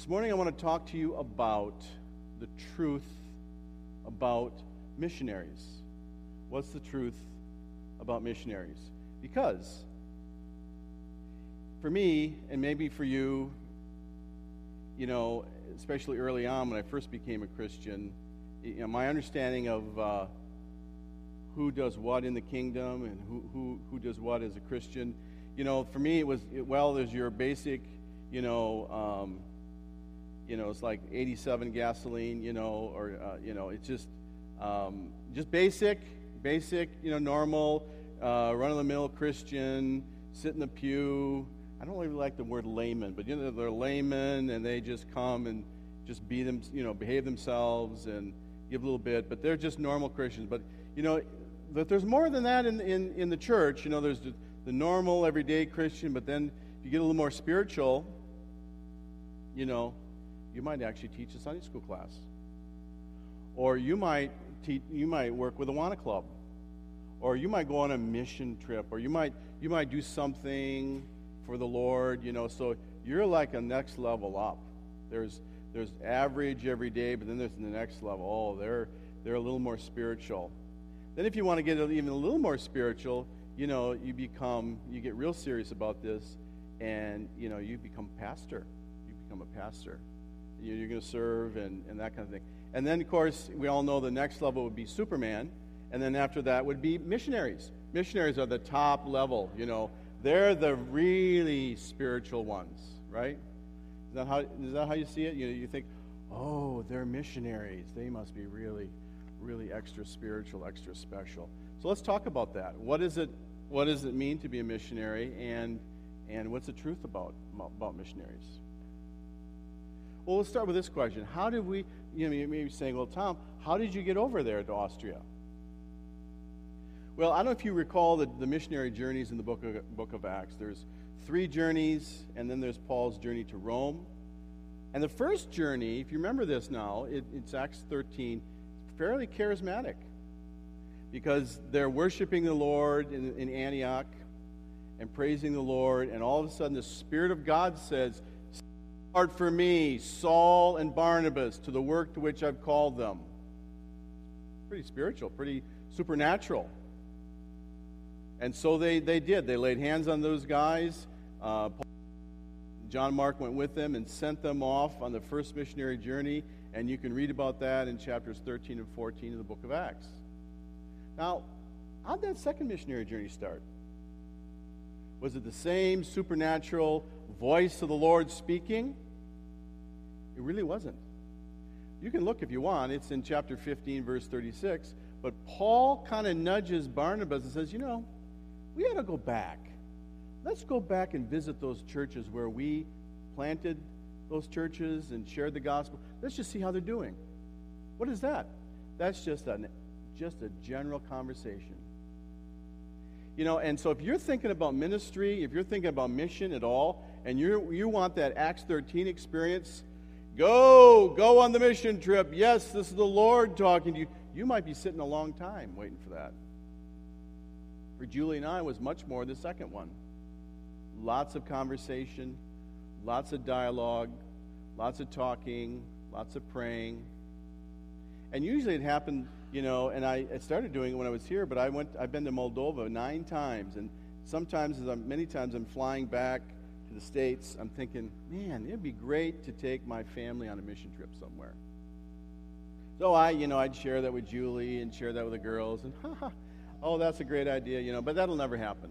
This morning I want to talk to you about the truth about missionaries. What's the truth about missionaries? Because for me, and maybe for you, you know, especially early on when I first became a Christian, you know, my understanding of uh, who does what in the kingdom and who, who, who does what as a Christian, you know, for me it was, well, there's your basic, you know, um, you know, it's like 87 gasoline, you know, or, uh, you know, it's just, um, just basic, basic, you know, normal, uh, run of the mill Christian, sit in the pew. I don't really like the word layman, but, you know, they're laymen and they just come and just be them, you know, behave themselves and give a little bit, but they're just normal Christians. But, you know, but there's more than that in, in, in the church. You know, there's the, the normal, everyday Christian, but then if you get a little more spiritual, you know, you might actually teach a Sunday school class. Or you might, te- you might work with a Awana Club. Or you might go on a mission trip. Or you might, you might do something for the Lord, you know. So you're like a next level up. There's, there's average every day, but then there's the next level. Oh, they're, they're a little more spiritual. Then if you want to get even a little more spiritual, you know, you become, you get real serious about this, and, you know, you become pastor. You become a pastor. You're going to serve and, and that kind of thing. And then, of course, we all know the next level would be Superman. And then after that would be missionaries. Missionaries are the top level, you know. They're the really spiritual ones, right? Is that how, is that how you see it? You, know, you think, oh, they're missionaries. They must be really, really extra spiritual, extra special. So let's talk about that. What, is it, what does it mean to be a missionary? And, and what's the truth about, about missionaries? Well, let's start with this question. How did we, you know, you may be saying, well, Tom, how did you get over there to Austria? Well, I don't know if you recall the, the missionary journeys in the book of, book of Acts. There's three journeys, and then there's Paul's journey to Rome. And the first journey, if you remember this now, it, it's Acts 13, fairly charismatic because they're worshiping the Lord in, in Antioch and praising the Lord, and all of a sudden the Spirit of God says, apart for me, Saul and Barnabas, to the work to which I've called them. Pretty spiritual, pretty supernatural. And so they, they did. They laid hands on those guys. Uh, John Mark went with them and sent them off on the first missionary journey. And you can read about that in chapters 13 and 14 of the book of Acts. Now, how'd that second missionary journey start? Was it the same supernatural voice of the Lord speaking? It really wasn't. You can look if you want. It's in chapter 15, verse 36. But Paul kind of nudges Barnabas and says, You know, we ought to go back. Let's go back and visit those churches where we planted those churches and shared the gospel. Let's just see how they're doing. What is that? That's just a, just a general conversation. You know, and so if you're thinking about ministry, if you're thinking about mission at all, and you you want that Acts 13 experience, go, go on the mission trip. Yes, this is the Lord talking to you. You might be sitting a long time waiting for that. For Julie and I was much more the second one. Lots of conversation, lots of dialogue, lots of talking, lots of praying. And usually it happened, you know, and I, I started doing it when I was here, but I went I've been to Moldova nine times and sometimes as many times I'm flying back to the States, I'm thinking, man, it'd be great to take my family on a mission trip somewhere. So I, you know, I'd share that with Julie and share that with the girls, and ha oh, that's a great idea, you know, but that'll never happen.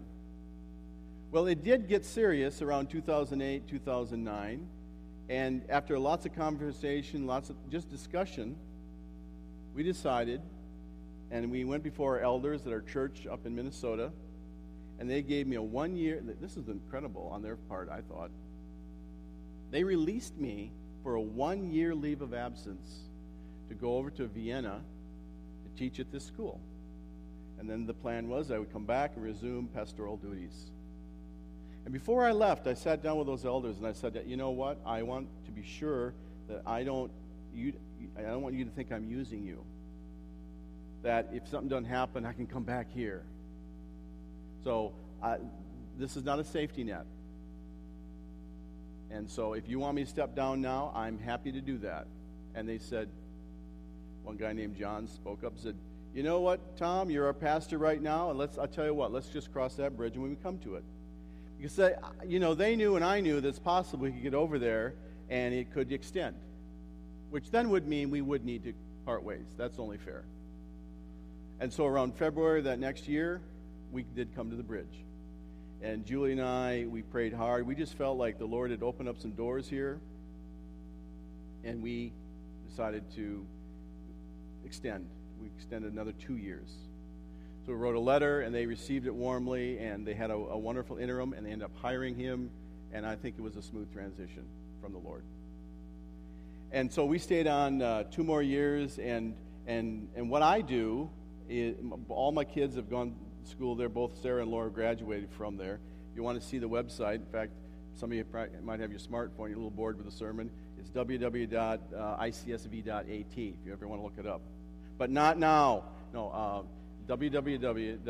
Well, it did get serious around 2008, 2009, and after lots of conversation, lots of just discussion, we decided, and we went before our elders at our church up in Minnesota, and they gave me a one year, this is incredible on their part, I thought. They released me for a one year leave of absence to go over to Vienna to teach at this school. And then the plan was I would come back and resume pastoral duties. And before I left, I sat down with those elders and I said, you know what? I want to be sure that I don't, you, I don't want you to think I'm using you. That if something doesn't happen, I can come back here. So I, this is not a safety net. And so if you want me to step down now, I'm happy to do that. And they said, one guy named John spoke up and said, You know what, Tom, you're our pastor right now, and let's I'll tell you what, let's just cross that bridge when we come to it. Because they, you know, they knew and I knew that it's possible we could get over there and it could extend. Which then would mean we would need to part ways. That's only fair. And so around February that next year, we did come to the bridge. And Julie and I, we prayed hard. We just felt like the Lord had opened up some doors here. And we decided to extend. We extended another two years. So we wrote a letter, and they received it warmly, and they had a, a wonderful interim, and they ended up hiring him. And I think it was a smooth transition from the Lord. And so we stayed on uh, two more years, and, and, and what I do is all my kids have gone school there. Both Sarah and Laura graduated from there. If you want to see the website, in fact, some of you might have your smartphone, you're a little bored with the sermon. It's www.icsv.at if you ever want to look it up. But not now. No, uh, www.icsv.at.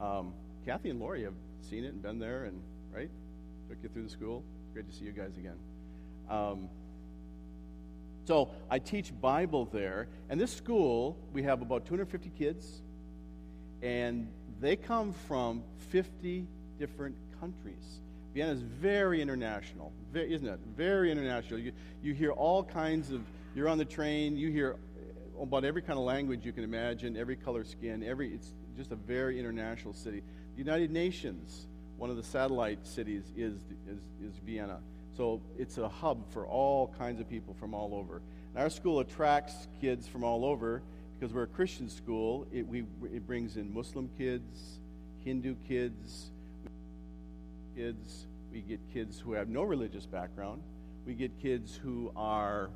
Um, Kathy and Lori have seen it and been there, and right, took you through the school. Great to see you guys again. Um, so I teach Bible there, and this school we have about 250 kids, and they come from 50 different countries. Vienna is very international, very, isn't it? Very international. You, you hear all kinds of. You're on the train. You hear about every kind of language you can imagine, every color skin, every. It's just a very international city. The United Nations one of the satellite cities is, is, is Vienna. So it's a hub for all kinds of people from all over. And our school attracts kids from all over because we're a Christian school. It, we, it brings in Muslim kids, Hindu kids, kids. We get kids who have no religious background. We get kids who are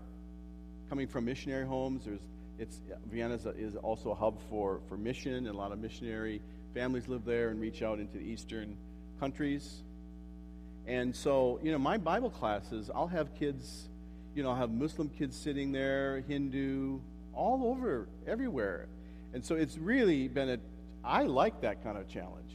coming from missionary homes. There's, it's, Vienna is, also a hub for, for mission, and a lot of missionary families live there and reach out into the eastern countries. And so, you know, my Bible classes, I'll have kids, you know, I'll have Muslim kids sitting there, Hindu, all over, everywhere. And so it's really been a, I like that kind of challenge.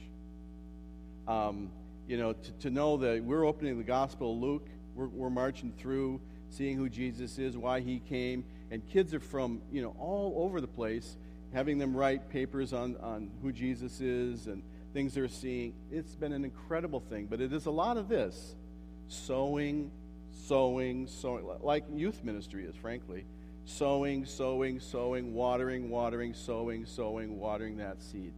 Um, you know, to, to know that we're opening the Gospel of Luke, we're, we're marching through, seeing who Jesus is, why he came, and kids are from, you know, all over the place, having them write papers on, on who Jesus is and things they're seeing. It's been an incredible thing, but it is a lot of this sowing, sowing, sowing, like youth ministry is, frankly. Sowing, sowing, sowing, watering, watering, sowing, sowing, watering that seed.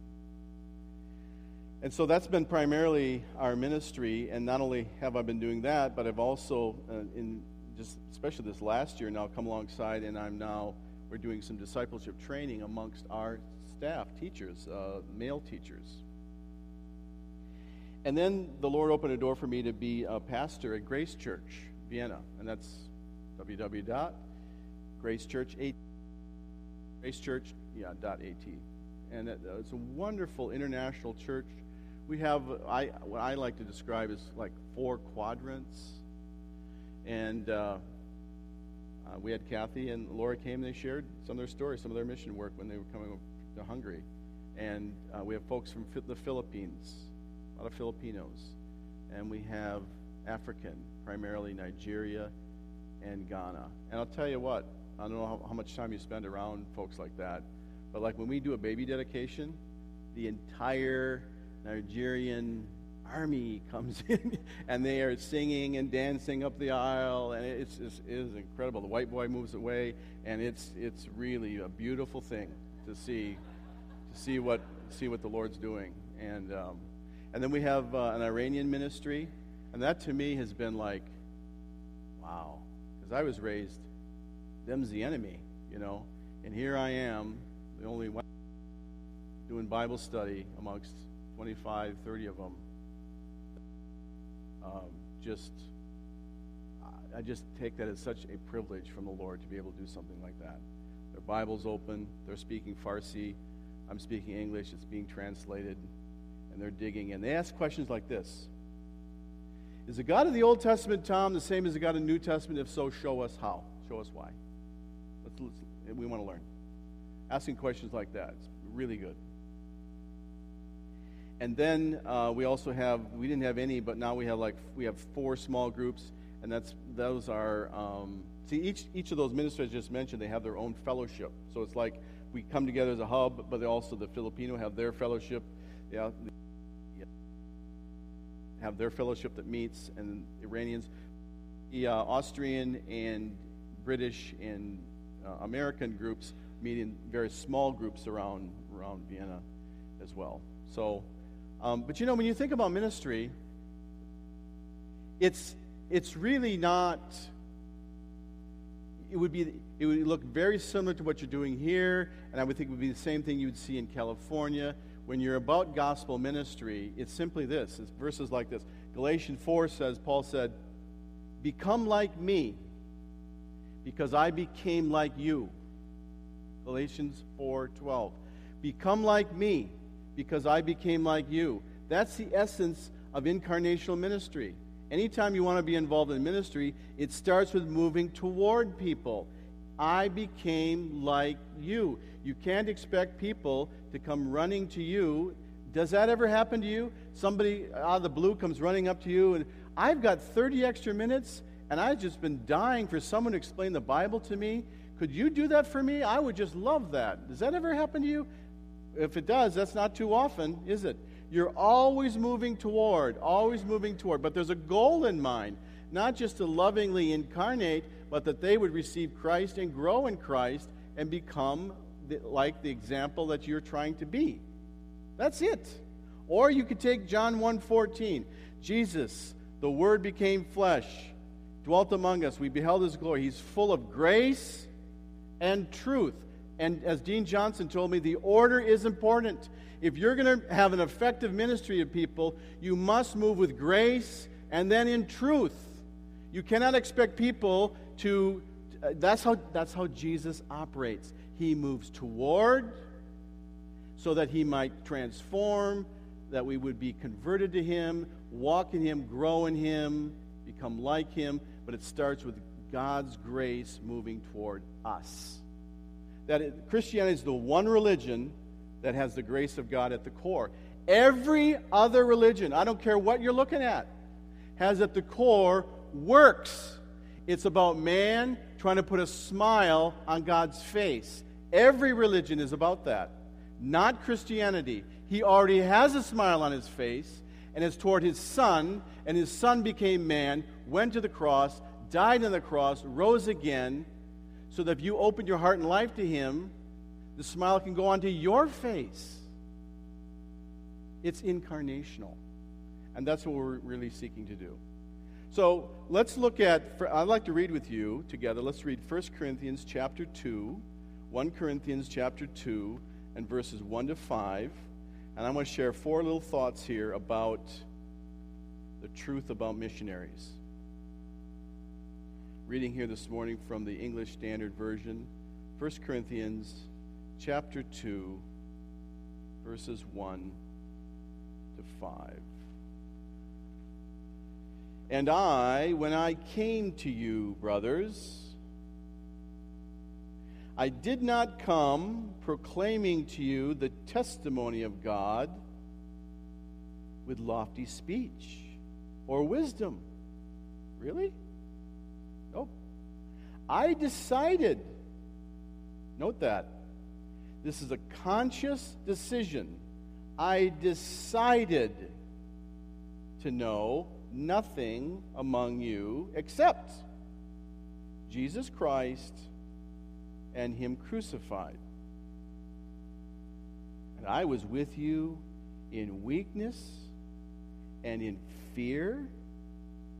And so that's been primarily our ministry, and not only have I been doing that, but I've also, uh, in just especially this last year, now come alongside, and I'm now we're doing some discipleship training amongst our staff, teachers, uh, male teachers. And then the Lord opened a door for me to be a pastor at Grace Church, Vienna. And that's www.gracechurch, gracechurch, yeah, dot .at. And it's a wonderful international church. We have, I, what I like to describe as like four quadrants. And uh, uh, we had Kathy and Laura came and they shared some of their stories, some of their mission work when they were coming to Hungary. And uh, we have folks from the Philippines, lot of Filipinos, and we have African, primarily Nigeria and Ghana. And I'll tell you what, I don't know how, how much time you spend around folks like that, but like when we do a baby dedication, the entire Nigerian army comes in and they are singing and dancing up the aisle and it's, it's, it is incredible the white boy moves away and it's, it's really a beautiful thing to see to see what see what the lord's doing and um, and then we have uh, an Iranian ministry. And that to me has been like, wow. Because I was raised, them's the enemy, you know. And here I am, the only one doing Bible study amongst 25, 30 of them. Um, just, I just take that as such a privilege from the Lord to be able to do something like that. Their Bible's open, they're speaking Farsi, I'm speaking English, it's being translated and they're digging in. They ask questions like this Is the God of the Old Testament, Tom, the same as the God of the New Testament? If so, show us how. Show us why. Let's, let's, we want to learn. Asking questions like that. It's really good. and then uh, we also have we didn't have any, but now we have like we have four small groups, and that's those are um, see each each of those ministers I just mentioned they have their own fellowship. So it's like we come together as a hub, but also the Filipino have their fellowship. Yeah, have their fellowship that meets, and Iranians, the uh, Austrian and British and uh, American groups meet in very small groups around around Vienna as well. So, um, but you know, when you think about ministry, it's it's really not. It would be it would look very similar to what you're doing here, and I would think it would be the same thing you would see in California. When you're about gospel ministry, it's simply this. It's verses like this. Galatians 4 says, Paul said, Become like me, because I became like you. Galatians 4:12. Become like me because I became like you. That's the essence of incarnational ministry. Anytime you want to be involved in ministry, it starts with moving toward people. I became like you. You can't expect people to come running to you. Does that ever happen to you? Somebody out of the blue comes running up to you and I've got 30 extra minutes and I've just been dying for someone to explain the Bible to me. Could you do that for me? I would just love that. Does that ever happen to you? If it does, that's not too often, is it? You're always moving toward, always moving toward. But there's a goal in mind, not just to lovingly incarnate, but that they would receive Christ and grow in Christ and become the, like the example that you're trying to be. That's it. Or you could take John 1:14. Jesus, the word became flesh, dwelt among us. We beheld his glory. He's full of grace and truth. And as Dean Johnson told me, the order is important. If you're going to have an effective ministry of people, you must move with grace and then in truth. You cannot expect people to uh, that's how that's how Jesus operates. He moves toward so that he might transform, that we would be converted to him, walk in him, grow in him, become like him, but it starts with God's grace moving toward us. That it, Christianity is the one religion that has the grace of God at the core. Every other religion, I don't care what you're looking at, has at the core works. It's about man trying to put a smile on God's face. Every religion is about that. Not Christianity. He already has a smile on his face, and it's toward his son, and his son became man, went to the cross, died on the cross, rose again, so that if you open your heart and life to Him, the smile can go onto your face. It's incarnational. And that's what we're really seeking to do. So let's look at, I'd like to read with you together. Let's read 1 Corinthians chapter 2, 1 Corinthians chapter 2, and verses 1 to 5. And I'm going to share four little thoughts here about the truth about missionaries reading here this morning from the English Standard Version, 1 Corinthians chapter 2, verses 1 to 5. And I, when I came to you, brothers, I did not come proclaiming to you the testimony of God with lofty speech or wisdom. Really? Nope. I decided, note that, this is a conscious decision. I decided to know nothing among you except Jesus Christ and Him crucified. And I was with you in weakness and in fear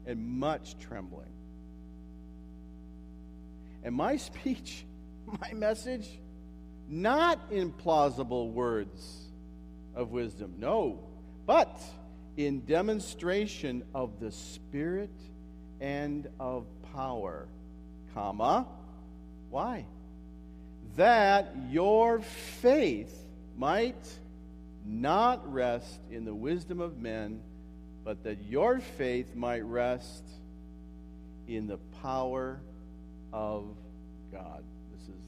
and much trembling. And my speech, my message, not in plausible words of wisdom, no, but in demonstration of the Spirit and of power, comma, why? That your faith might not rest in the wisdom of men, but that your faith might rest in the power of God. This is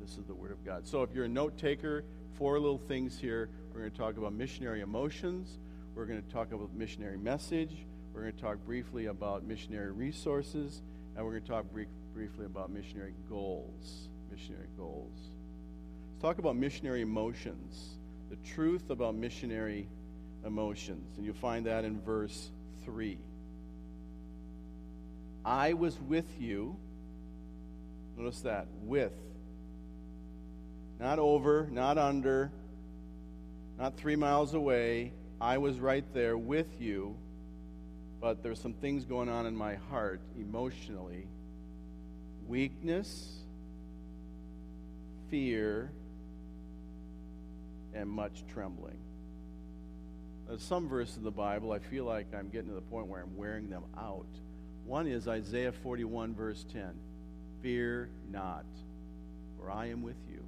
this is the word of God. So if you're a note taker, four little things here We're going to talk about missionary emotions. We're going to talk about missionary message. We're going to talk briefly about missionary resources. And we're going to talk brief, briefly about missionary goals. Missionary goals. Let's talk about missionary emotions. The truth about missionary emotions. And you'll find that in verse 3. I was with you. Notice that. With. Not over, not under, not three miles away. I was right there with you, but there's some things going on in my heart emotionally weakness, fear, and much trembling. There's some verses in the Bible, I feel like I'm getting to the point where I'm wearing them out. One is Isaiah 41, verse 10 Fear not, for I am with you.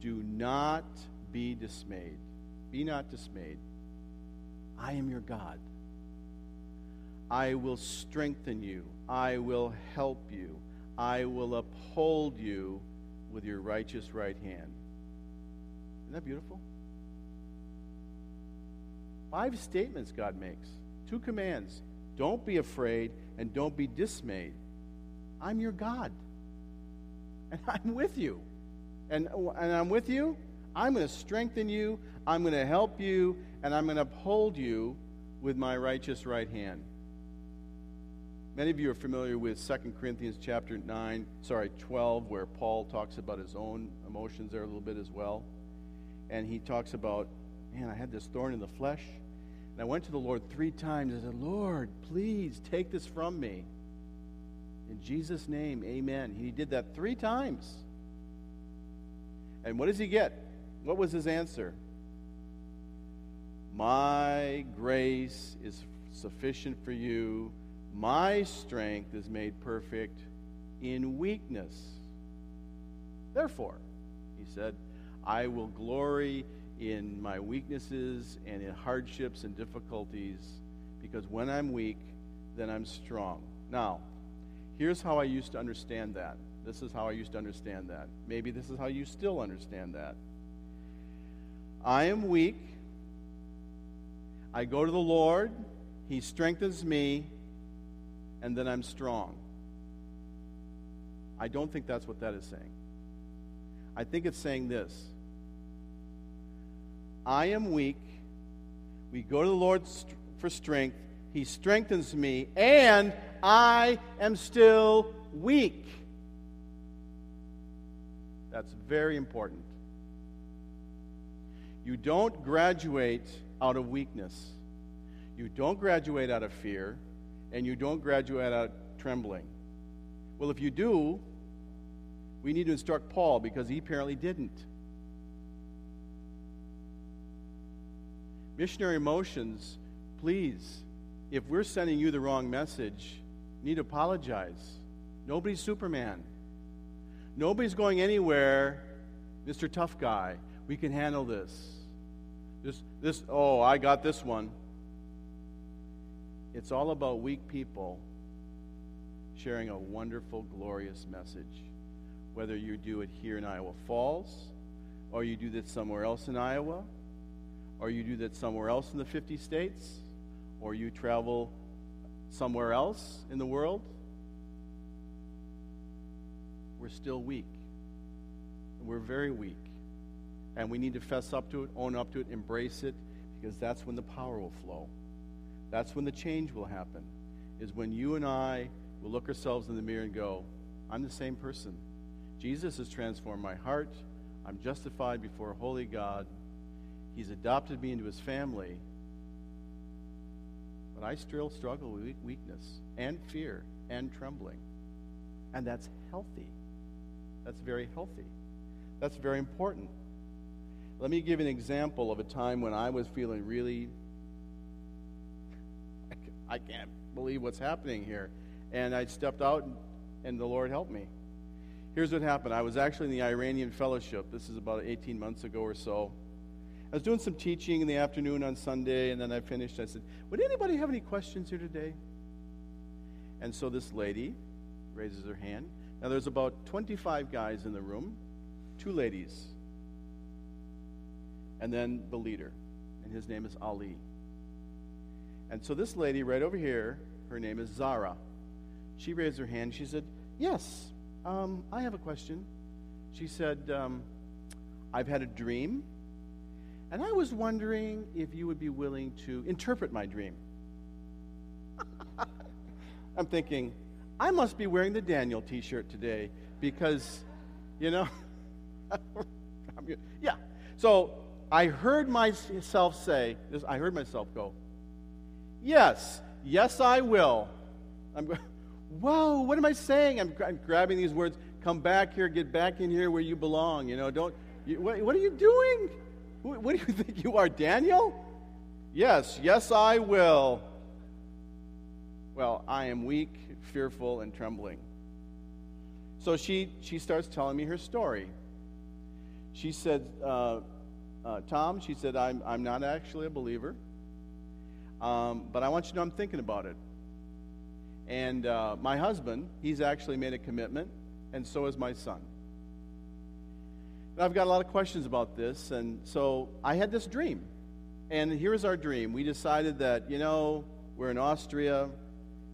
Do not be dismayed. Be not dismayed. I am your God. I will strengthen you. I will help you. I will uphold you with your righteous right hand. Isn't that beautiful? Five statements God makes, two commands. Don't be afraid and don't be dismayed. I'm your God. And I'm with you. And, and I'm with you. I'm going to strengthen you. I'm going to help you. And I'm going to uphold you with my righteous right hand. Many of you are familiar with 2 Corinthians chapter 9, sorry, 12, where Paul talks about his own emotions there a little bit as well. And he talks about, man, I had this thorn in the flesh. And I went to the Lord three times. I said, Lord, please take this from me. In Jesus' name, amen. He did that three times. And what does he get? What was his answer? My grace is sufficient for you. My strength is made perfect in weakness. Therefore, he said, I will glory in my weaknesses and in hardships and difficulties because when I'm weak, then I'm strong. Now, here's how I used to understand that. This is how I used to understand that. Maybe this is how you still understand that. I am weak. I go to the Lord. He strengthens me. And then I'm strong. I don't think that's what that is saying. I think it's saying this I am weak. We go to the Lord for strength. He strengthens me, and I am still weak. That's very important. You don't graduate out of weakness. You don't graduate out of fear, and you don't graduate out of trembling. Well, if you do, we need to instruct Paul because he apparently didn't. Missionary emotions, please, if we're sending you the wrong message, need to apologize. Nobody's Superman. Nobody's going anywhere, Mr. Tough Guy. We can handle this. This, oh, I got this one. It's all about weak people sharing a wonderful, glorious message. Whether you do it here in Iowa Falls, or you do this somewhere else in Iowa, or you do that somewhere else in the 50 states, or you travel somewhere else in the world, we're still weak. We're very weak. And we need to fess up to it, own up to it, embrace it, because that's when the power will flow. That's when the change will happen, is when you and I will look ourselves in the mirror and go, I'm the same person. Jesus has transformed my heart. I'm justified before a holy God. He's adopted me into his family. But I still struggle with weakness and fear and trembling. And that's healthy. That's very healthy. That's very important. Let me give an example of a time when I was feeling really, I can't believe what's happening here. And I stepped out, and the Lord helped me. Here's what happened I was actually in the Iranian Fellowship. This is about 18 months ago or so. I was doing some teaching in the afternoon on Sunday, and then I finished. I said, Would anybody have any questions here today? And so this lady raises her hand. Now, there's about 25 guys in the room, two ladies. And then the leader, and his name is Ali. And so this lady right over here, her name is Zara. She raised her hand. She said, Yes, um, I have a question. She said, um, I've had a dream, and I was wondering if you would be willing to interpret my dream. I'm thinking, I must be wearing the Daniel t shirt today because, you know, yeah. So I heard myself say, I heard myself go, Yes, yes, I will. I'm going, Whoa, what am I saying? I'm, I'm, grabbing these words. Come back here, get back in here where you belong. You know, don't, you, what, what are you doing? What, what do you think you are, Daniel? Yes, yes, I will. Well, I am weak, fearful, and trembling. So she, she starts telling me her story. She said, uh, uh, Tom, she said, I'm, I'm not actually a believer, um, but I want you to know I'm thinking about it. And uh, my husband, he's actually made a commitment, and so has my son. And I've got a lot of questions about this, and so I had this dream. And here's our dream. We decided that, you know, we're in Austria,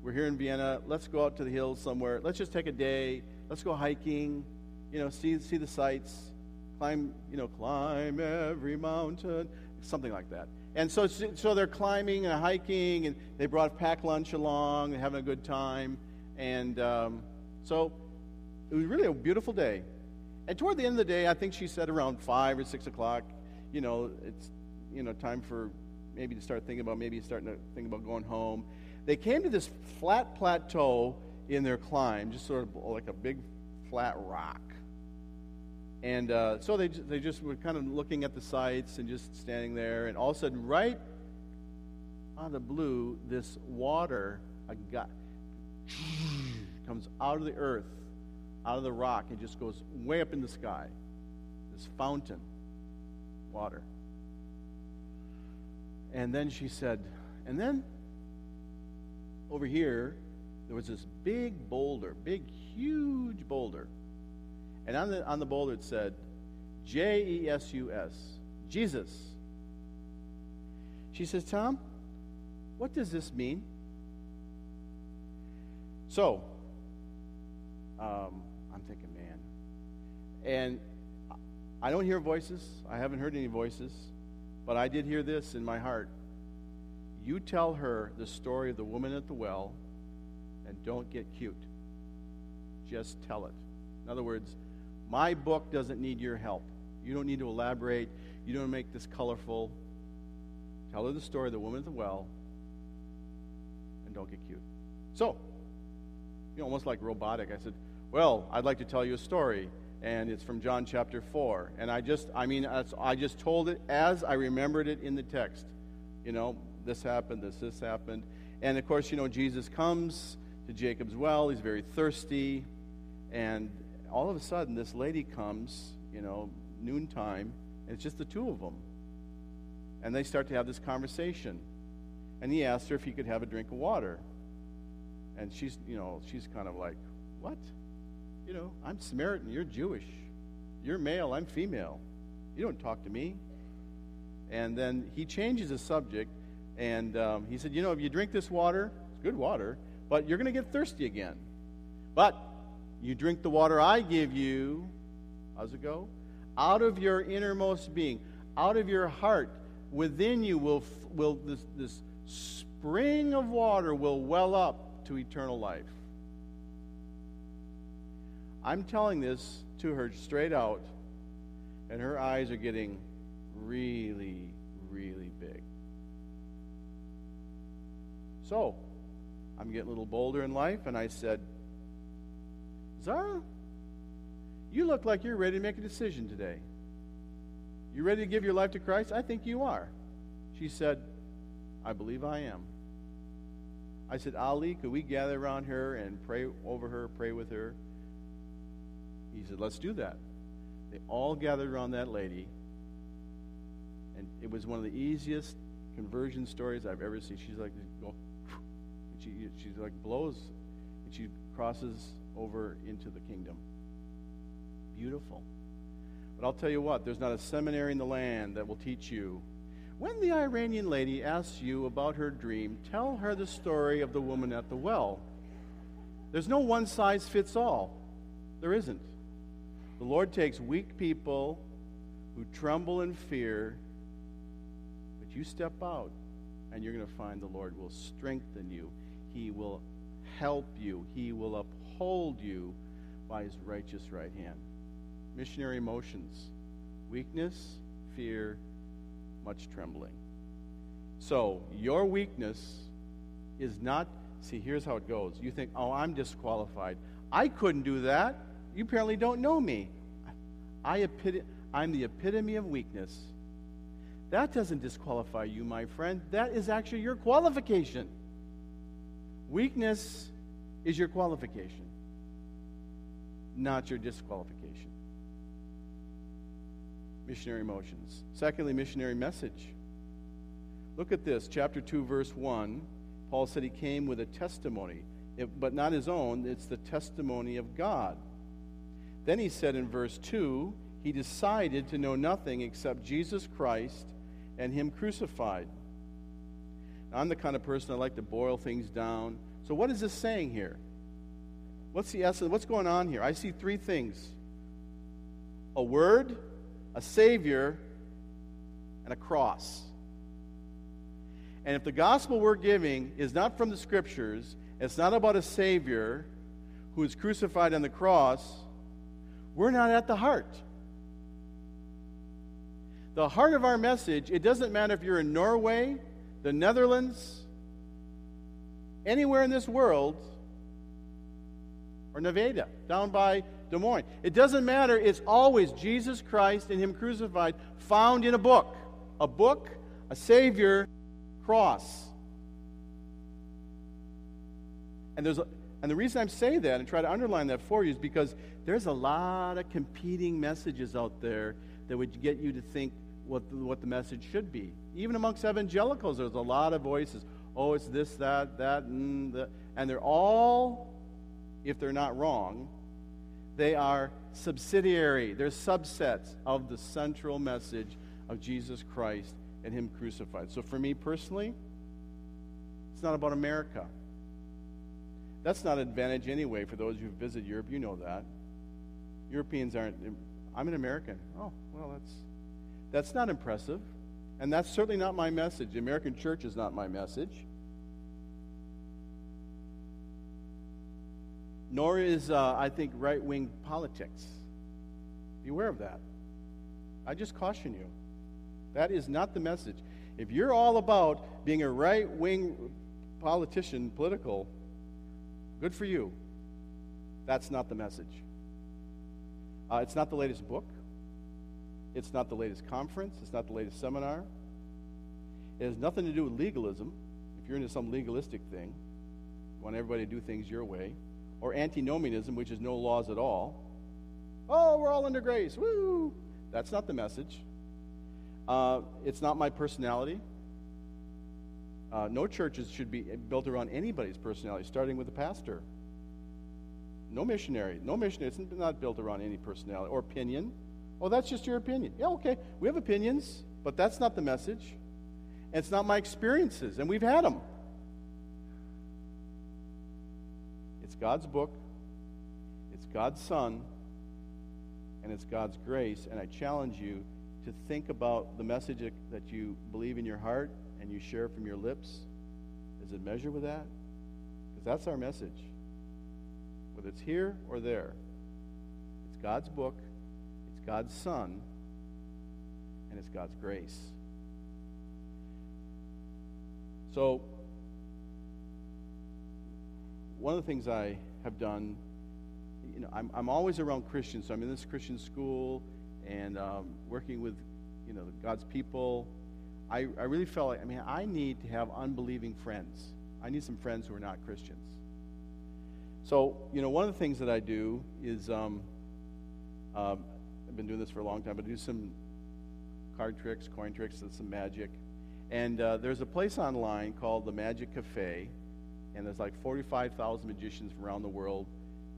we're here in Vienna, let's go out to the hills somewhere. Let's just take a day, let's go hiking, you know, see, see the sights, climb, you know, climb every mountain, something like that. And so, so they're climbing and hiking, and they brought packed lunch along and having a good time. And um, so it was really a beautiful day. And toward the end of the day, I think she said around five or six o'clock, you know, it's you know time for maybe to start thinking about maybe starting to think about going home. They came to this flat plateau in their climb, just sort of like a big flat rock. And uh, so they, they just were kind of looking at the sights and just standing there. And all of a sudden, right out of the blue, this water a guy, comes out of the earth, out of the rock, and just goes way up in the sky. This fountain, water. And then she said, and then over here, there was this big boulder, big, huge boulder. And on the, on the boulder it said, J E S U S, Jesus. She says, Tom, what does this mean? So, um, I'm thinking, man. And I don't hear voices. I haven't heard any voices. But I did hear this in my heart. You tell her the story of the woman at the well and don't get cute. Just tell it. In other words, my book doesn't need your help. You don't need to elaborate. You don't make this colorful. Tell her the story of the woman at the well and don't get cute. So, you know, almost like robotic. I said, Well, I'd like to tell you a story. And it's from John chapter 4. And I just, I mean, I just told it as I remembered it in the text. You know, this happened, this, this happened. And of course, you know, Jesus comes to Jacob's well. He's very thirsty. And all of a sudden, this lady comes, you know, noontime, and it's just the two of them. And they start to have this conversation. And he asked her if he could have a drink of water. And she's, you know, she's kind of like, what? You know, I'm Samaritan, you're Jewish. You're male, I'm female. You don't talk to me. And then he changes the subject, and um, he said, You know, if you drink this water, it's good water, but you're going to get thirsty again. But you drink the water I give you. How's it go? Out of your innermost being, out of your heart, within you will, will this, this spring of water will well up to eternal life. I'm telling this to her straight out, and her eyes are getting really, really big. So, I'm getting a little bolder in life, and I said, Zara, you look like you're ready to make a decision today. You ready to give your life to Christ? I think you are. She said, I believe I am. I said, Ali, could we gather around her and pray over her, pray with her? He said, let's do that. They all gathered around that lady, and it was one of the easiest conversion stories I've ever seen. She's like, she, she's like blows, and she crosses over into the kingdom. Beautiful. But I'll tell you what, there's not a seminary in the land that will teach you. When the Iranian lady asks you about her dream, tell her the story of the woman at the well. There's no one size fits all. There isn't. The Lord takes weak people who tremble in fear, but you step out and you're going to find the Lord will strengthen you. He will help you. He will uphold you by his righteous right hand. Missionary emotions weakness, fear, much trembling. So, your weakness is not, see, here's how it goes. You think, oh, I'm disqualified. I couldn't do that. You apparently don't know me. I epit- I'm the epitome of weakness. That doesn't disqualify you, my friend. That is actually your qualification. Weakness is your qualification, not your disqualification. Missionary emotions. Secondly, missionary message. Look at this, chapter 2, verse 1. Paul said he came with a testimony, but not his own, it's the testimony of God. Then he said in verse 2, he decided to know nothing except Jesus Christ and Him crucified. Now, I'm the kind of person I like to boil things down. So, what is this saying here? What's the essence? What's going on here? I see three things a word, a Savior, and a cross. And if the gospel we're giving is not from the scriptures, it's not about a Savior who is crucified on the cross, we're not at the heart. The heart of our message, it doesn't matter if you're in Norway, the Netherlands, anywhere in this world, or Nevada, down by Des Moines. It doesn't matter. It's always Jesus Christ and Him crucified, found in a book. A book, a Savior, cross. And there's a, and the reason I'm saying that and try to underline that for you is because there's a lot of competing messages out there that would get you to think what the, what the message should be. Even amongst evangelicals, there's a lot of voices. Oh, it's this, that, that, and the, and they're all, if they're not wrong, they are subsidiary. They're subsets of the central message of Jesus Christ and Him crucified. So for me personally, it's not about America. That's not an advantage anyway for those who've visited Europe. You know that. Europeans aren't. I'm an American. Oh, well, that's that's not impressive. And that's certainly not my message. The American church is not my message. Nor is, uh, I think, right wing politics. Be aware of that. I just caution you. That is not the message. If you're all about being a right wing politician, political, good for you. That's not the message. Uh, it's not the latest book. It's not the latest conference. It's not the latest seminar. It has nothing to do with legalism. If you're into some legalistic thing, want everybody to do things your way, or antinomianism, which is no laws at all. Oh, we're all under grace. Woo! That's not the message. Uh, it's not my personality. Uh, no churches should be built around anybody's personality, starting with the pastor. No missionary. No missionary. It's not built around any personality or opinion. Oh, that's just your opinion. Yeah, okay. We have opinions, but that's not the message. And it's not my experiences, and we've had them. It's God's book, it's God's Son, and it's God's grace. And I challenge you to think about the message that you believe in your heart and you share from your lips. Is it measured with that? Because that's our message. Whether it's here or there, it's God's book, God's Son, and it's God's grace. So, one of the things I have done, you know, I'm, I'm always around Christians. So I'm in this Christian school and um, working with, you know, God's people. I, I really felt like, I mean, I need to have unbelieving friends. I need some friends who are not Christians. So, you know, one of the things that I do is um, um, been doing this for a long time, but I do some card tricks, coin tricks, and some magic. And uh, there's a place online called the Magic Cafe, and there's like 45,000 magicians from around the world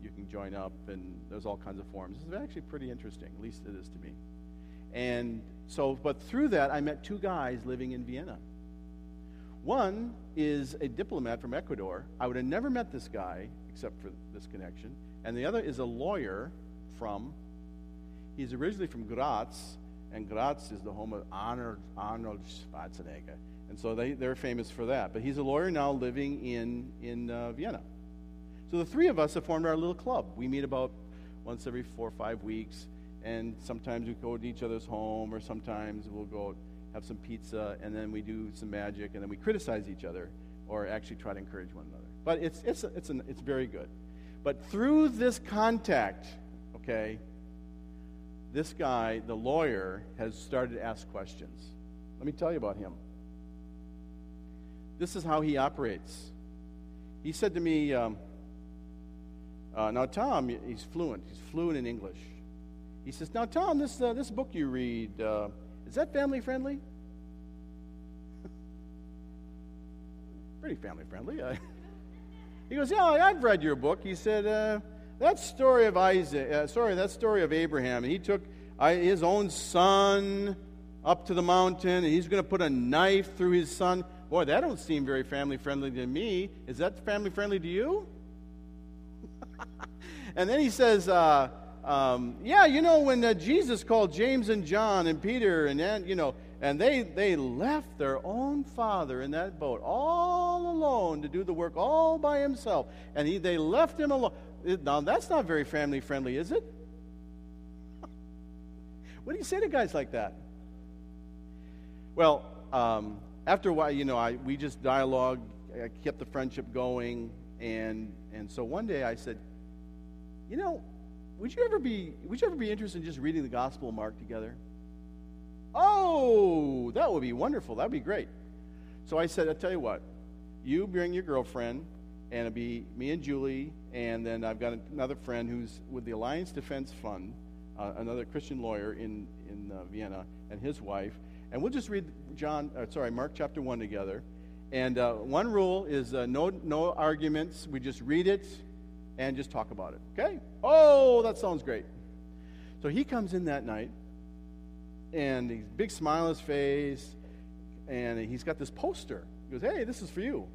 you can join up, and there's all kinds of forums. It's actually pretty interesting, at least it is to me. And so, but through that, I met two guys living in Vienna. One is a diplomat from Ecuador. I would have never met this guy except for this connection. And the other is a lawyer from, he's originally from Graz, and Graz is the home of Arnold, Arnold Schwarzenegger. And so they, they're famous for that. But he's a lawyer now living in, in uh, Vienna. So the three of us have formed our little club. We meet about once every four or five weeks, and sometimes we go to each other's home, or sometimes we'll go have some pizza, and then we do some magic, and then we criticize each other, or actually try to encourage one another. But it's, it's, it's, an, it's very good. But through this contact, okay, this guy, the lawyer, has started to ask questions. Let me tell you about him. This is how he operates. He said to me, um, uh, Now, Tom, he's fluent. He's fluent in English. He says, Now, Tom, this, uh, this book you read, uh, is that family friendly? Pretty family friendly. he goes, Yeah, I've read your book. He said, uh, That story of Isaac, uh, sorry, that story of Abraham, he took his own son up to the mountain, and he's going to put a knife through his son. Boy, that don't seem very family friendly to me. Is that family friendly to you? and then he says, uh, um, yeah, you know, when uh, Jesus called James and John and Peter and, and you know, and they, they left their own father in that boat all alone to do the work all by himself. And he, they left him alone. Now, that's not very family friendly, is it? what do you say to guys like that? Well, um, after a while, you know, I, we just dialogued, I kept the friendship going. And, and so one day I said, you know, would you ever be would you ever be interested in just reading the Gospel of Mark together? Oh, that would be wonderful. That'd be great. So I said, I'll tell you what, you bring your girlfriend, and it'll be me and Julie, and then I've got another friend who's with the Alliance Defense Fund, uh, another Christian lawyer in in uh, Vienna, and his wife, and we'll just read John, uh, sorry, Mark chapter one together. And uh, one rule is uh, no no arguments. We just read it and just talk about it. Okay? Oh, that sounds great. So he comes in that night, and he's big smile on his face, and he's got this poster. He goes, "Hey, this is for you."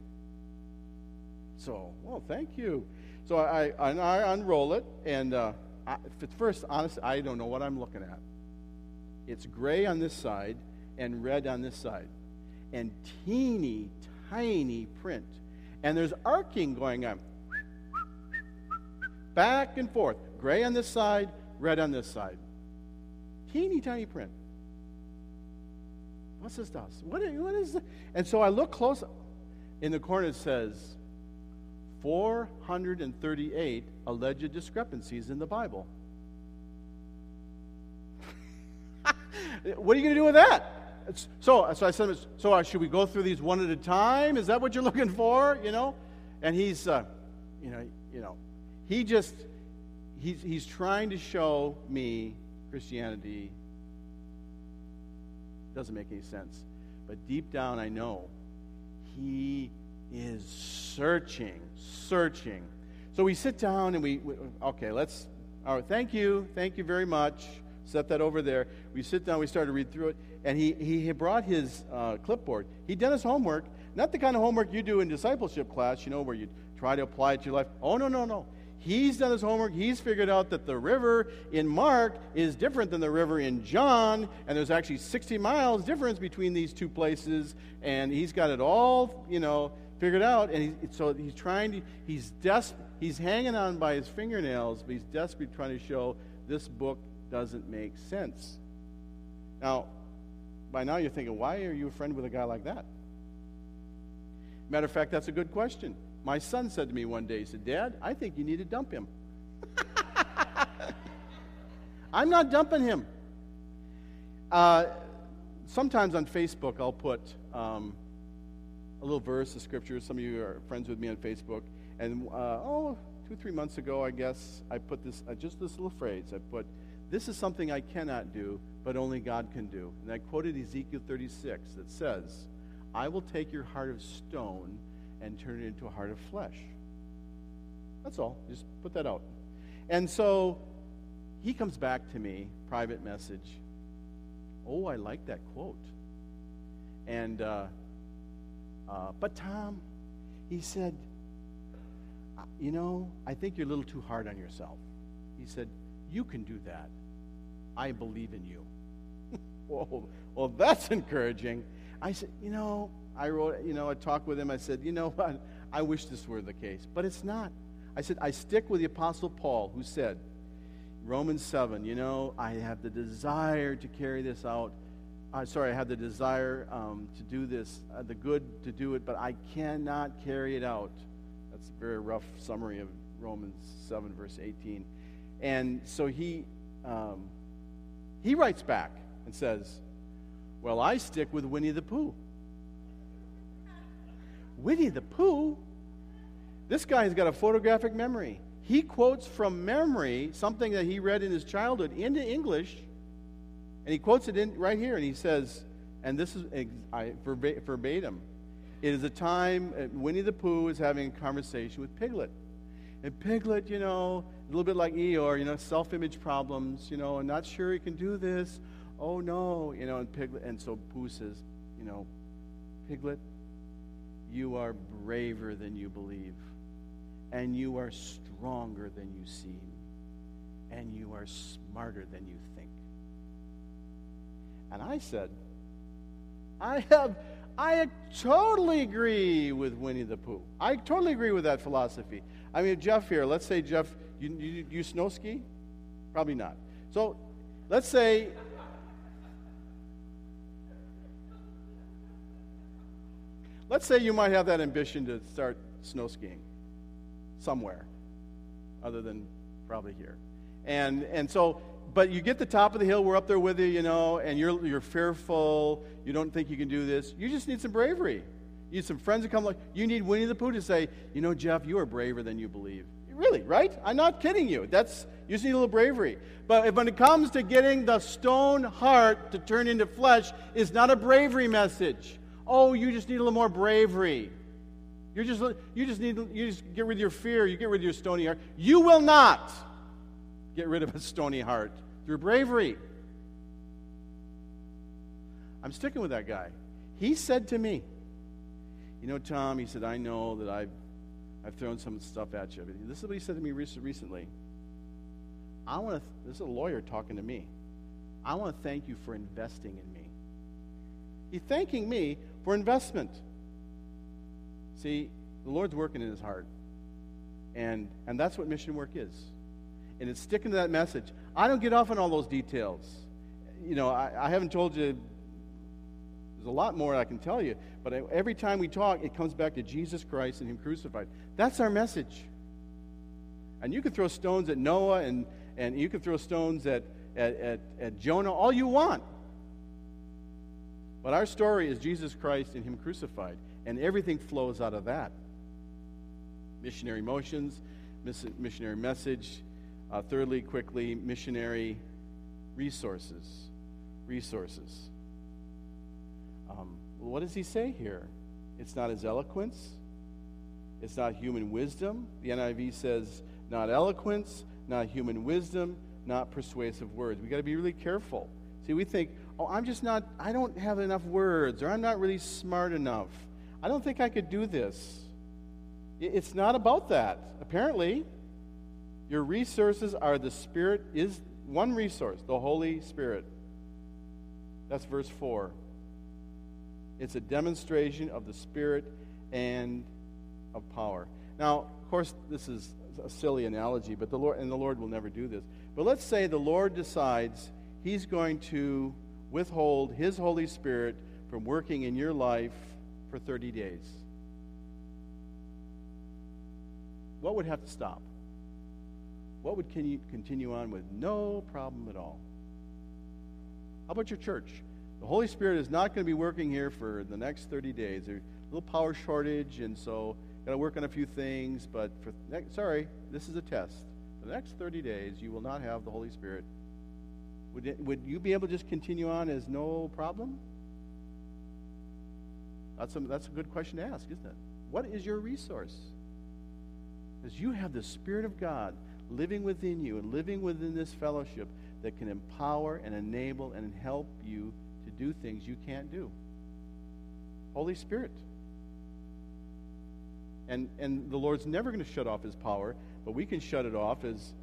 So, well, thank you. So I, I, I unroll it, and uh, I, at first, honestly, I don't know what I'm looking at. It's gray on this side and red on this side, and teeny tiny print, and there's arcing going on back and forth. Gray on this side, red on this side. Teeny tiny print. What's this does? What, what is this? And so I look close. In the corner it says 438 alleged discrepancies in the Bible. what are you going to do with that? So, so I said, so uh, should we go through these one at a time? Is that what you're looking for? You know, and he's, uh, you know, you know, he just, he's, he's trying to show me Christianity doesn't make any sense. But deep down, I know he is searching, searching. So we sit down and we, we okay, let's, all right, thank you, thank you very much. Set that over there. We sit down, we start to read through it, and he, he brought his uh, clipboard. He'd done his homework, not the kind of homework you do in discipleship class, you know, where you try to apply it to your life. Oh, no, no, no. He's done his homework. He's figured out that the river in Mark is different than the river in John, and there's actually 60 miles difference between these two places, and he's got it all, you know, figured out. And he, so he's trying to, he's des- he's hanging on by his fingernails, but he's desperately trying to show this book doesn't make sense. Now, by now you're thinking, why are you a friend with a guy like that? Matter of fact, that's a good question. My son said to me one day, he said, Dad, I think you need to dump him. I'm not dumping him. Uh, sometimes on Facebook, I'll put um, a little verse of scripture. Some of you are friends with me on Facebook. And uh, oh, two, three months ago, I guess, I put this, uh, just this little phrase. I put, This is something I cannot do, but only God can do. And I quoted Ezekiel 36 that says, I will take your heart of stone and turn it into a heart of flesh. That's all. Just put that out. And so he comes back to me, private message. Oh, I like that quote. And, uh, uh, but Tom, he said, you know, I think you're a little too hard on yourself. He said, You can do that. I believe in you. Whoa, well, that's encouraging. I said, You know, I wrote, you know, I talked with him. I said, You know what? I wish this were the case, but it's not. I said, I stick with the Apostle Paul, who said, Romans 7, you know, I have the desire to carry this out. Uh, sorry, I have the desire um, to do this, uh, the good to do it, but I cannot carry it out. That's a very rough summary of Romans 7, verse 18. And so he, um, he writes back and says, Well, I stick with Winnie the Pooh. Winnie the Pooh? This guy's got a photographic memory. He quotes from memory something that he read in his childhood into English, and he quotes it in right here, and he says, and this is I, verbatim. It is a time uh, Winnie the Pooh is having a conversation with Piglet. And Piglet, you know, a little bit like Eeyore, you know, self-image problems, you know, and not sure he can do this. Oh no, you know, and Piglet, and so Pooh says, you know, Piglet, you are braver than you believe, and you are stronger than you seem, and you are smarter than you think. And I said, I have, I totally agree with Winnie the Pooh. I totally agree with that philosophy. I mean, Jeff here, let's say, Jeff, you, you, you snow ski? Probably not. So let's say let's say you might have that ambition to start snow skiing somewhere other than probably here. And, and so, but you get the top of the hill, we're up there with you, you know, and you're, you're fearful, you don't think you can do this. You just need some bravery. You need some friends to come, like, you need Winnie the Pooh to say, you know, Jeff, you are braver than you believe. Really, right? I'm not kidding you. That's, you just need a little bravery. But when it comes to getting the stone heart to turn into flesh, it's not a bravery message. Oh, you just need a little more bravery. You just, you just need you just get rid of your fear. You get rid of your stony heart. You will not get rid of a stony heart through bravery. I'm sticking with that guy. He said to me, You know, Tom, he said, I know that I've, I've thrown some stuff at you. This is what he said to me recently. I want to, this is a lawyer talking to me. I want to thank you for investing in me. He's thanking me for investment. See, the Lord's working in his heart. And, and that's what mission work is. And it's sticking to that message. I don't get off on all those details. You know, I, I haven't told you, there's a lot more I can tell you, but every time we talk, it comes back to Jesus Christ and Him crucified. That's our message. And you can throw stones at Noah and, and you can throw stones at, at, at, at Jonah all you want. But our story is Jesus Christ and Him crucified, and everything flows out of that. Missionary motions, missionary message. Uh, thirdly, quickly, missionary resources. Resources. Um, what does he say here? It's not his eloquence. It's not human wisdom. The NIV says not eloquence, not human wisdom, not persuasive words. We've got to be really careful. See, we think, oh, I'm just not, I don't have enough words, or I'm not really smart enough. I don't think I could do this. It's not about that. Apparently, your resources are the Spirit, is one resource, the Holy Spirit. That's verse 4. It's a demonstration of the Spirit and of power. Now, of course, this is a silly analogy, but the Lord and the Lord will never do this. But let's say the Lord decides he's going to withhold his Holy Spirit from working in your life for 30 days? What would have to stop? What would can you continue on with no problem at all? How about your church? The Holy Spirit is not going to be working here for the next 30 days. There's a little power shortage, and so got to work on a few things. But for next, sorry, this is a test. For the next 30 days, you will not have the Holy Spirit would, it, would you be able to just continue on as no problem? That's a, that's a good question to ask, isn't it? What is your resource? Because you have the Spirit of God living within you and living within this fellowship that can empower and enable and help you to do things you can't do. Holy Spirit. And, and the Lord's never going to shut off his power, but we can shut it off, as,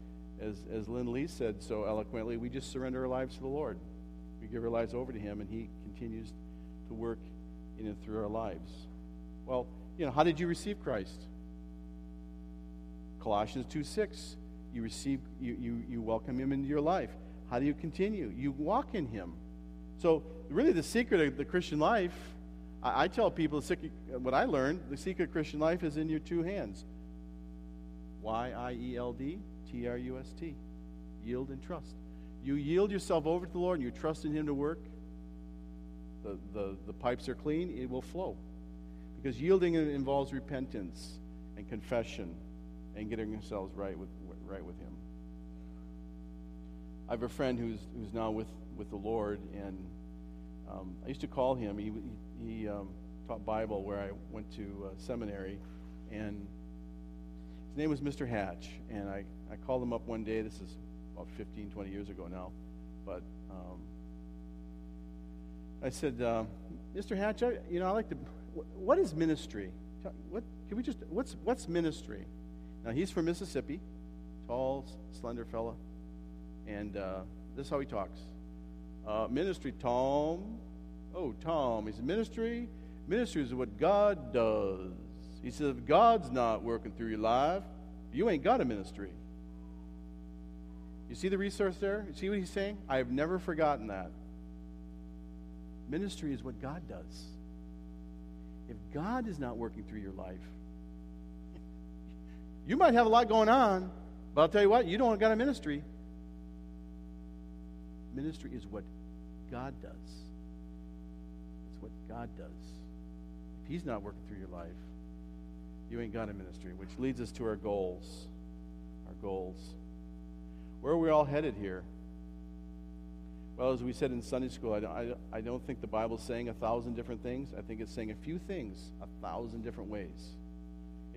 as, as Lynn Lee said so eloquently. We just surrender our lives to the Lord. We give our lives over to him, and he continues to work in and through our lives. Well, you know, how did you receive Christ? Colossians 2 6. You receive, you, you, you welcome him into your life. How do you continue? You walk in him. So, really, the secret of the Christian life I, I tell people what I learned the secret of Christian life is in your two hands Y I E L D T R U S T. Yield and trust. You yield yourself over to the Lord and you trust in Him to work. The, the, the pipes are clean, it will flow. Because yielding involves repentance and confession and getting yourselves right with, right with Him. I have a friend who's, who's now with, with the Lord, and um, I used to call him. He, he, he um, taught Bible where I went to uh, seminary, and his name was Mr. Hatch. And I, I called him up one day. This is about 15, 20 years ago now. But um, I said, uh, Mr. Hatch, I, you know, I like to. What is ministry? What can we just? What's what's ministry? Now he's from Mississippi, tall, slender fella, and uh, this is how he talks. Uh, ministry, Tom. Oh, Tom. He said, ministry? Ministry is what God does. He says, if God's not working through your life, you ain't got a ministry. You see the resource there? You see what he's saying? I have never forgotten that. Ministry is what God does. If God is not working through your life, you might have a lot going on, I'll tell you what, you don't got a ministry. Ministry is what God does. It's what God does. If He's not working through your life, you ain't got a ministry, which leads us to our goals. Our goals. Where are we all headed here? Well, as we said in Sunday school, I don't, I, I don't think the Bible's saying a thousand different things. I think it's saying a few things a thousand different ways.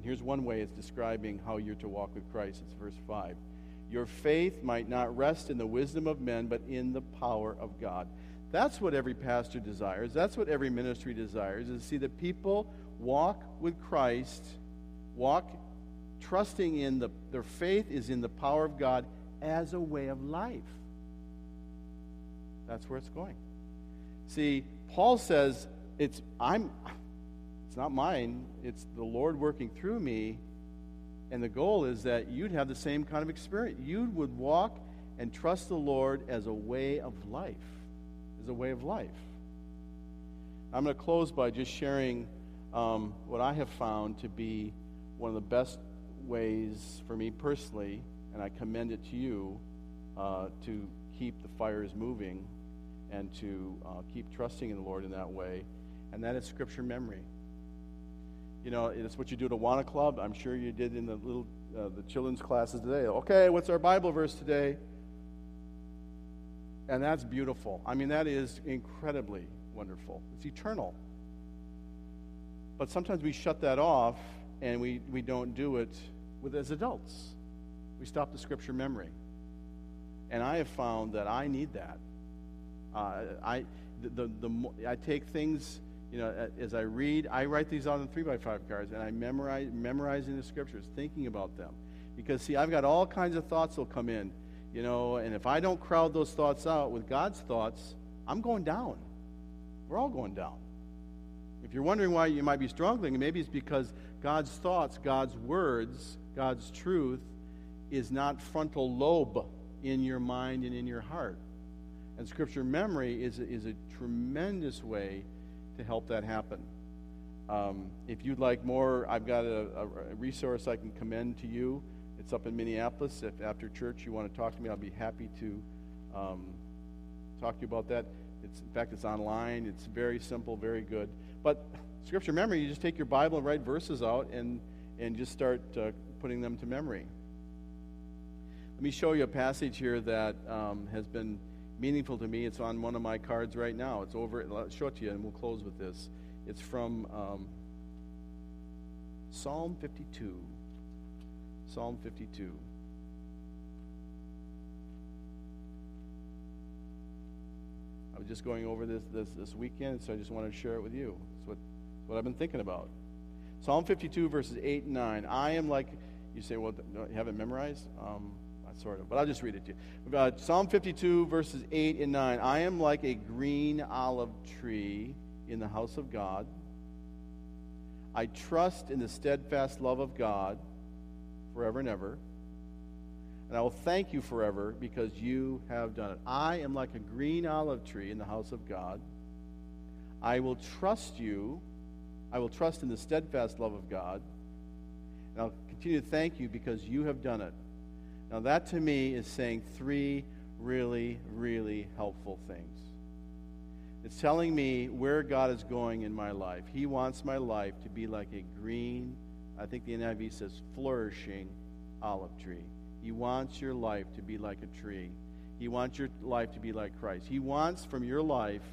And here's one way it's describing how you're to walk with Christ. It's verse 5. Your faith might not rest in the wisdom of men, but in the power of God. That's what every pastor desires. That's what every ministry desires, is to see that people walk with Christ, walk trusting in the, their faith is in the power of God as a way of life. That's where it's going. See, Paul says, it's I'm it's not mine, it's the Lord working through me and the goal is that you'd have the same kind of experience. You would walk and trust the Lord as a way of life. As a way of life. I'm going to close by just sharing um, what I have found to be one of the best ways for me personally, and I commend it to you, uh, to keep the fires moving and to uh, keep trusting in the Lord in that way, and that is scripture memory you know, it's what you do at a Awana Club. I'm sure you did in the little uh, the children's classes today. Okay, what's our Bible verse today? And that's beautiful. I mean, that is incredibly wonderful. It's eternal. But sometimes we shut that off and we, we don't do it with as adults. We stop the scripture memory. And I have found that I need that. Uh, I, the, the, the, I take things you know, as I read, I write these on three by five cards, and I memorize memorizing the scriptures, thinking about them. Because see, I've got all kinds of thoughts will come in, you know, and if I don't crowd those thoughts out with God's thoughts, I'm going down. We're all going down. If you're wondering why you might be struggling, maybe it's because God's thoughts, God's words, God's truth is not frontal lobe in your mind and in your heart. And scripture memory is is a tremendous way to help that happen. Um, if you'd like more, I've got a, a, resource I can commend to you. It's up in Minneapolis. If after church you want to talk to me, I'll be happy to um, talk to you about that. It's, in fact, it's online. It's very simple, very good. But scripture memory, you just take your Bible and write verses out and, and just start uh, putting them to memory. Let me show you a passage here that um, has been meaningful to me. It's on one of my cards right now. It's over. I'll show it to you, and we'll close with this. It's from um, Psalm 52. Psalm 52. I was just going over this this, this weekend, so I just wanted to share it with you. It's what, what I've been thinking about. Psalm 52, verses 8 and 9. I am like, you say, well, you haven't memorized? Um, sort of, but I'll just read it to you. Uh, Psalm 52, verses 8 and 9. I am like a green olive tree in the house of God. I trust in the steadfast love of God forever and ever. And I will thank you forever because you have done it. I am like a green olive tree in the house of God. I will trust you. I will trust in the steadfast love of God. And I'll continue to thank you because you have done it. Now, that to me is saying three really, really helpful things. It's telling me where God is going in my life. He wants my life to be like a green, I think the NIV says flourishing olive tree. He wants your life to be like a tree. He wants your life to be like Christ. He wants from your life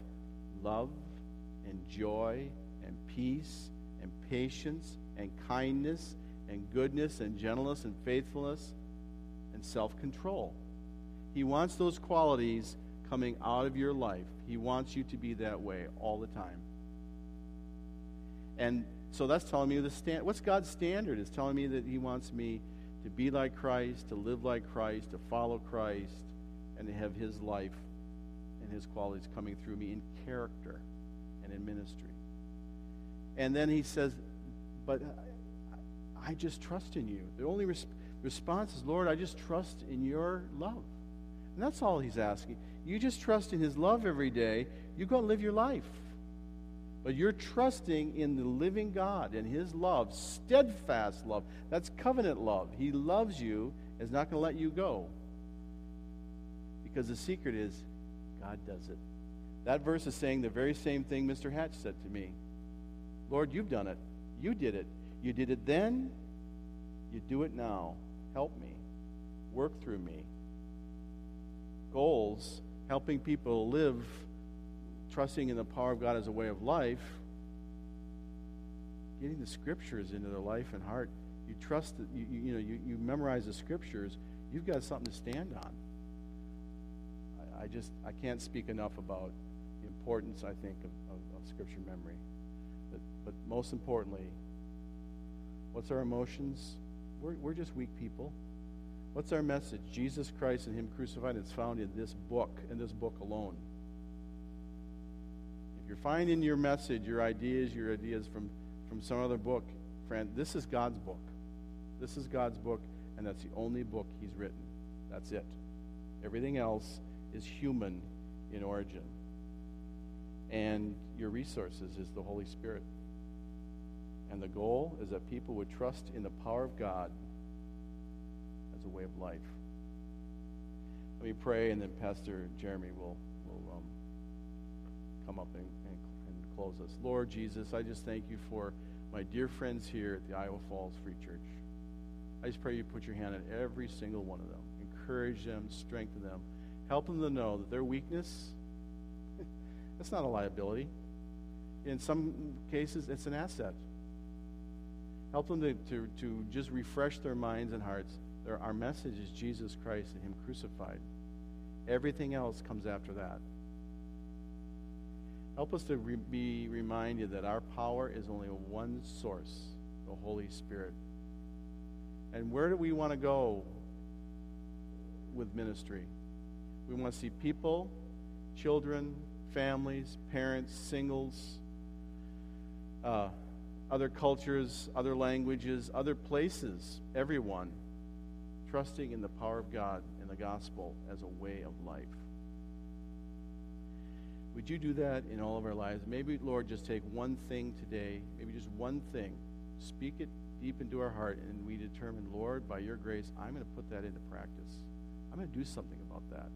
love and joy and peace and patience and kindness and goodness and gentleness and faithfulness and self control. He wants those qualities coming out of your life. He wants you to be that way all the time. And so that's telling me the stand. What's God's standard? It's telling me that He wants me to be like Christ, to live like Christ, to follow Christ, and to have His life and His qualities coming through me in character and in ministry. And then He says, "But I just trust in you." The only resp- response is, Lord, I just trust in your love. And that's all he's asking. You just trust in his love every day. You go and live your life. But you're trusting in the living God and his love, steadfast love. That's covenant love. He loves you, is not going to let you go. Because the secret is God does it. That verse is saying the very same thing Mr. Hatch said to me Lord, you've done it. You did it. You did it then. You do it now. Help me. Work through me. Goals, helping people live trusting in the power of God as a way of life, getting the scriptures into their life and heart. You trust that you, you, you know you, you memorize the scriptures, you've got something to stand on. I, I just I can't speak enough about the importance I think of, of, of scripture memory. But, but most importantly, what's our emotions? We're, we're just weak people. What's our message? Jesus Christ and Him crucified. It's found in this book, in this book alone. If you're finding your message, your ideas, your ideas from, from some other book, friend, this is God's book. This is God's book, and that's the only book He's written. That's it. Everything else is human in origin. And your resources is the Holy Spirit. And the goal is that people would trust in the power of God as a way of life. Let me pray, and then Pastor Jeremy will, will um, come up and, and, and close us. Lord Jesus, I just thank you for my dear friends here at the Iowa Falls Free Church. I just pray you put your hand on every single one of them. Encourage them, strengthen them. Help them to know that their weakness, it's not a liability. In some cases, it's an asset. Help them to, to, to just refresh their minds and hearts. Our message is Jesus Christ and Him crucified. Everything else comes after that. Help us to re- be reminded that our power is only one source, the Holy Spirit. And where do we want to go with ministry? We want to see people, children, families, parents, singles, uh, other cultures, other languages, other places, everyone, trusting in the power of God and the gospel as a way of life. Would you do that in all of our lives? Maybe, Lord, just take one thing today, maybe just one thing, speak it deep into our heart, and we determine, Lord, by your grace, I'm going to put that into practice. I'm going to do something about that.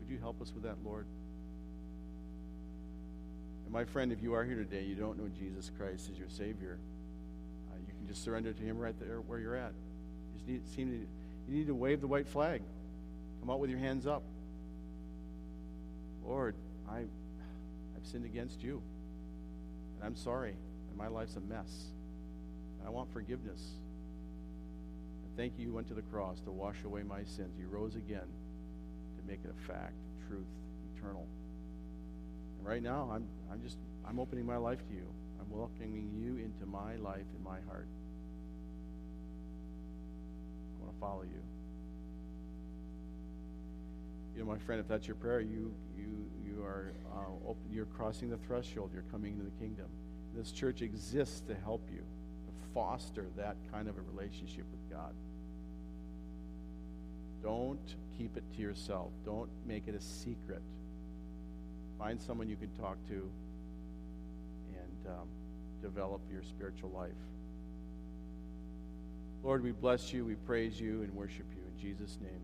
Would you help us with that, Lord? And my friend, if you are here today, you don't know Jesus Christ as your Savior, uh, you can just surrender to Him right there where you're at. You just need, seem to, you need to wave the white flag. Come out with your hands up. Lord, I, I've sinned against you, and I'm sorry, and my life's a mess. And I want forgiveness. And thank you, you went to the cross to wash away my sins. You rose again to make it a fact, truth. Eternal. Right now, I'm, I'm just, I'm opening my life to you. I'm welcoming you into my life and my heart. I want to follow you. You know, my friend, if that's your prayer, you you you are uh, open, you're crossing the threshold. You're coming into the kingdom. This church exists to help you, to foster that kind of a relationship with God. Don't keep it to yourself. Don't make it a secret. Find someone you can talk to and um, develop your spiritual life. Lord, we bless you, we praise you, and worship you in Jesus' name.